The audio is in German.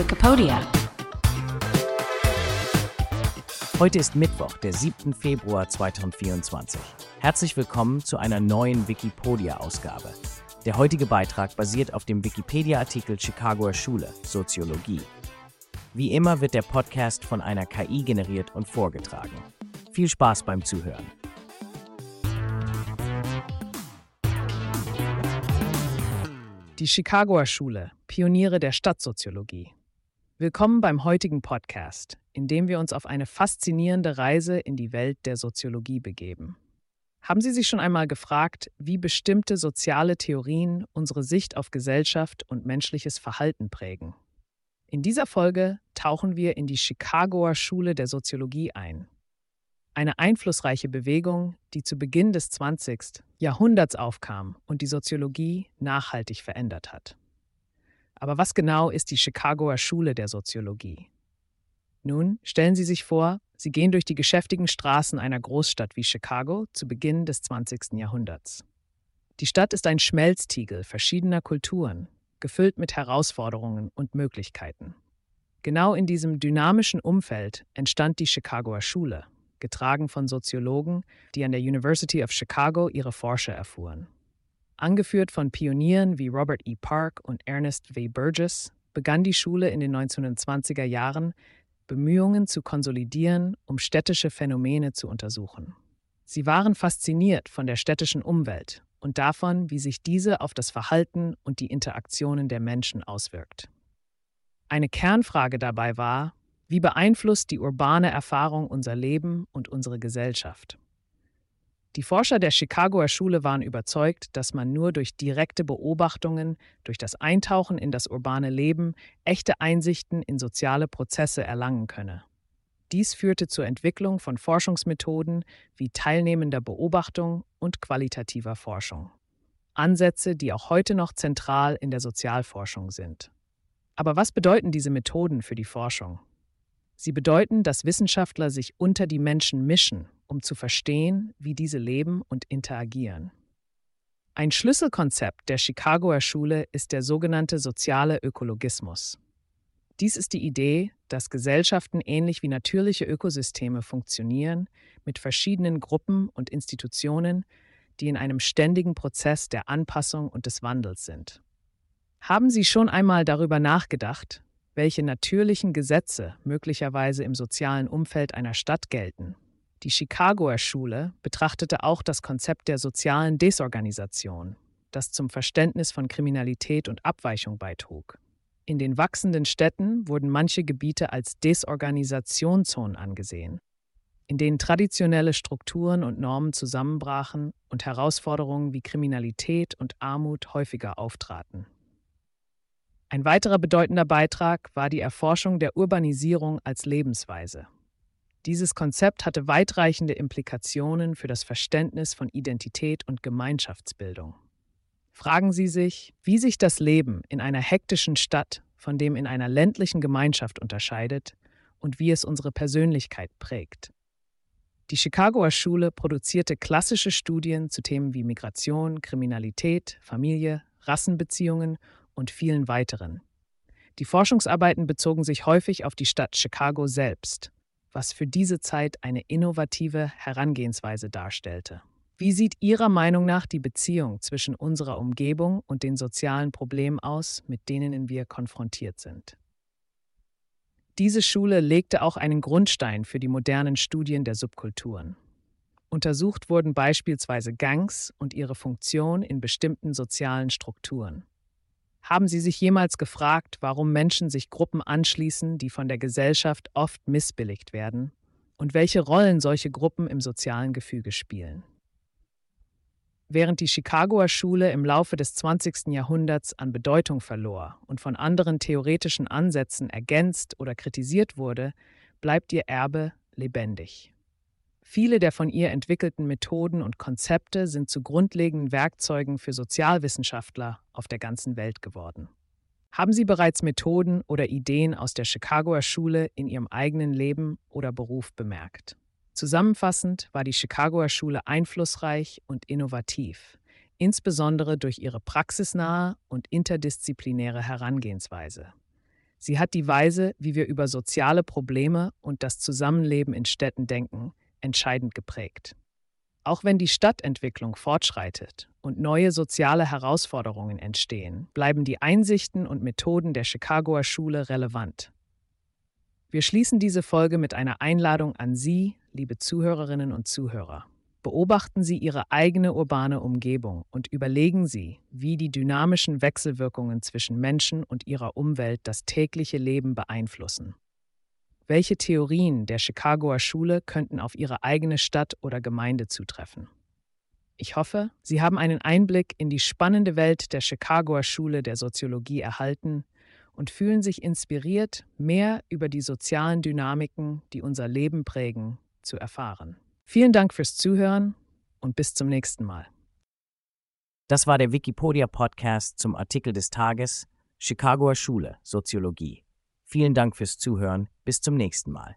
Wikipedia. Heute ist Mittwoch, der 7. Februar 2024. Herzlich willkommen zu einer neuen Wikipedia-Ausgabe. Der heutige Beitrag basiert auf dem Wikipedia-Artikel Chicagoer Schule, Soziologie. Wie immer wird der Podcast von einer KI generiert und vorgetragen. Viel Spaß beim Zuhören. Die Chicagoer Schule, Pioniere der Stadtsoziologie. Willkommen beim heutigen Podcast, in dem wir uns auf eine faszinierende Reise in die Welt der Soziologie begeben. Haben Sie sich schon einmal gefragt, wie bestimmte soziale Theorien unsere Sicht auf Gesellschaft und menschliches Verhalten prägen? In dieser Folge tauchen wir in die Chicagoer Schule der Soziologie ein eine einflussreiche Bewegung, die zu Beginn des 20. Jahrhunderts aufkam und die Soziologie nachhaltig verändert hat. Aber was genau ist die Chicagoer Schule der Soziologie? Nun, stellen Sie sich vor, Sie gehen durch die geschäftigen Straßen einer Großstadt wie Chicago zu Beginn des 20. Jahrhunderts. Die Stadt ist ein Schmelztiegel verschiedener Kulturen, gefüllt mit Herausforderungen und Möglichkeiten. Genau in diesem dynamischen Umfeld entstand die Chicagoer Schule, getragen von Soziologen, die an der University of Chicago ihre Forscher erfuhren. Angeführt von Pionieren wie Robert E. Park und Ernest W. Burgess, begann die Schule in den 1920er Jahren, Bemühungen zu konsolidieren, um städtische Phänomene zu untersuchen. Sie waren fasziniert von der städtischen Umwelt und davon, wie sich diese auf das Verhalten und die Interaktionen der Menschen auswirkt. Eine Kernfrage dabei war, wie beeinflusst die urbane Erfahrung unser Leben und unsere Gesellschaft? Die Forscher der Chicagoer Schule waren überzeugt, dass man nur durch direkte Beobachtungen, durch das Eintauchen in das urbane Leben echte Einsichten in soziale Prozesse erlangen könne. Dies führte zur Entwicklung von Forschungsmethoden wie teilnehmender Beobachtung und qualitativer Forschung. Ansätze, die auch heute noch zentral in der Sozialforschung sind. Aber was bedeuten diese Methoden für die Forschung? Sie bedeuten, dass Wissenschaftler sich unter die Menschen mischen, um zu verstehen, wie diese leben und interagieren. Ein Schlüsselkonzept der Chicagoer Schule ist der sogenannte soziale Ökologismus. Dies ist die Idee, dass Gesellschaften ähnlich wie natürliche Ökosysteme funktionieren, mit verschiedenen Gruppen und Institutionen, die in einem ständigen Prozess der Anpassung und des Wandels sind. Haben Sie schon einmal darüber nachgedacht, welche natürlichen Gesetze möglicherweise im sozialen Umfeld einer Stadt gelten. Die Chicagoer Schule betrachtete auch das Konzept der sozialen Desorganisation, das zum Verständnis von Kriminalität und Abweichung beitrug. In den wachsenden Städten wurden manche Gebiete als Desorganisationszonen angesehen, in denen traditionelle Strukturen und Normen zusammenbrachen und Herausforderungen wie Kriminalität und Armut häufiger auftraten. Ein weiterer bedeutender Beitrag war die Erforschung der Urbanisierung als Lebensweise. Dieses Konzept hatte weitreichende Implikationen für das Verständnis von Identität und Gemeinschaftsbildung. Fragen Sie sich, wie sich das Leben in einer hektischen Stadt von dem in einer ländlichen Gemeinschaft unterscheidet und wie es unsere Persönlichkeit prägt. Die Chicagoer Schule produzierte klassische Studien zu Themen wie Migration, Kriminalität, Familie, Rassenbeziehungen und vielen weiteren. Die Forschungsarbeiten bezogen sich häufig auf die Stadt Chicago selbst, was für diese Zeit eine innovative Herangehensweise darstellte. Wie sieht Ihrer Meinung nach die Beziehung zwischen unserer Umgebung und den sozialen Problemen aus, mit denen wir konfrontiert sind? Diese Schule legte auch einen Grundstein für die modernen Studien der Subkulturen. Untersucht wurden beispielsweise Gangs und ihre Funktion in bestimmten sozialen Strukturen. Haben Sie sich jemals gefragt, warum Menschen sich Gruppen anschließen, die von der Gesellschaft oft missbilligt werden, und welche Rollen solche Gruppen im sozialen Gefüge spielen? Während die Chicagoer Schule im Laufe des 20. Jahrhunderts an Bedeutung verlor und von anderen theoretischen Ansätzen ergänzt oder kritisiert wurde, bleibt ihr Erbe lebendig. Viele der von ihr entwickelten Methoden und Konzepte sind zu grundlegenden Werkzeugen für Sozialwissenschaftler auf der ganzen Welt geworden. Haben Sie bereits Methoden oder Ideen aus der Chicagoer Schule in Ihrem eigenen Leben oder Beruf bemerkt? Zusammenfassend war die Chicagoer Schule einflussreich und innovativ, insbesondere durch ihre praxisnahe und interdisziplinäre Herangehensweise. Sie hat die Weise, wie wir über soziale Probleme und das Zusammenleben in Städten denken, entscheidend geprägt. Auch wenn die Stadtentwicklung fortschreitet und neue soziale Herausforderungen entstehen, bleiben die Einsichten und Methoden der Chicagoer Schule relevant. Wir schließen diese Folge mit einer Einladung an Sie, liebe Zuhörerinnen und Zuhörer. Beobachten Sie Ihre eigene urbane Umgebung und überlegen Sie, wie die dynamischen Wechselwirkungen zwischen Menschen und ihrer Umwelt das tägliche Leben beeinflussen. Welche Theorien der Chicagoer Schule könnten auf Ihre eigene Stadt oder Gemeinde zutreffen? Ich hoffe, Sie haben einen Einblick in die spannende Welt der Chicagoer Schule der Soziologie erhalten und fühlen sich inspiriert, mehr über die sozialen Dynamiken, die unser Leben prägen, zu erfahren. Vielen Dank fürs Zuhören und bis zum nächsten Mal. Das war der Wikipedia Podcast zum Artikel des Tages Chicagoer Schule Soziologie. Vielen Dank fürs Zuhören. Bis zum nächsten Mal.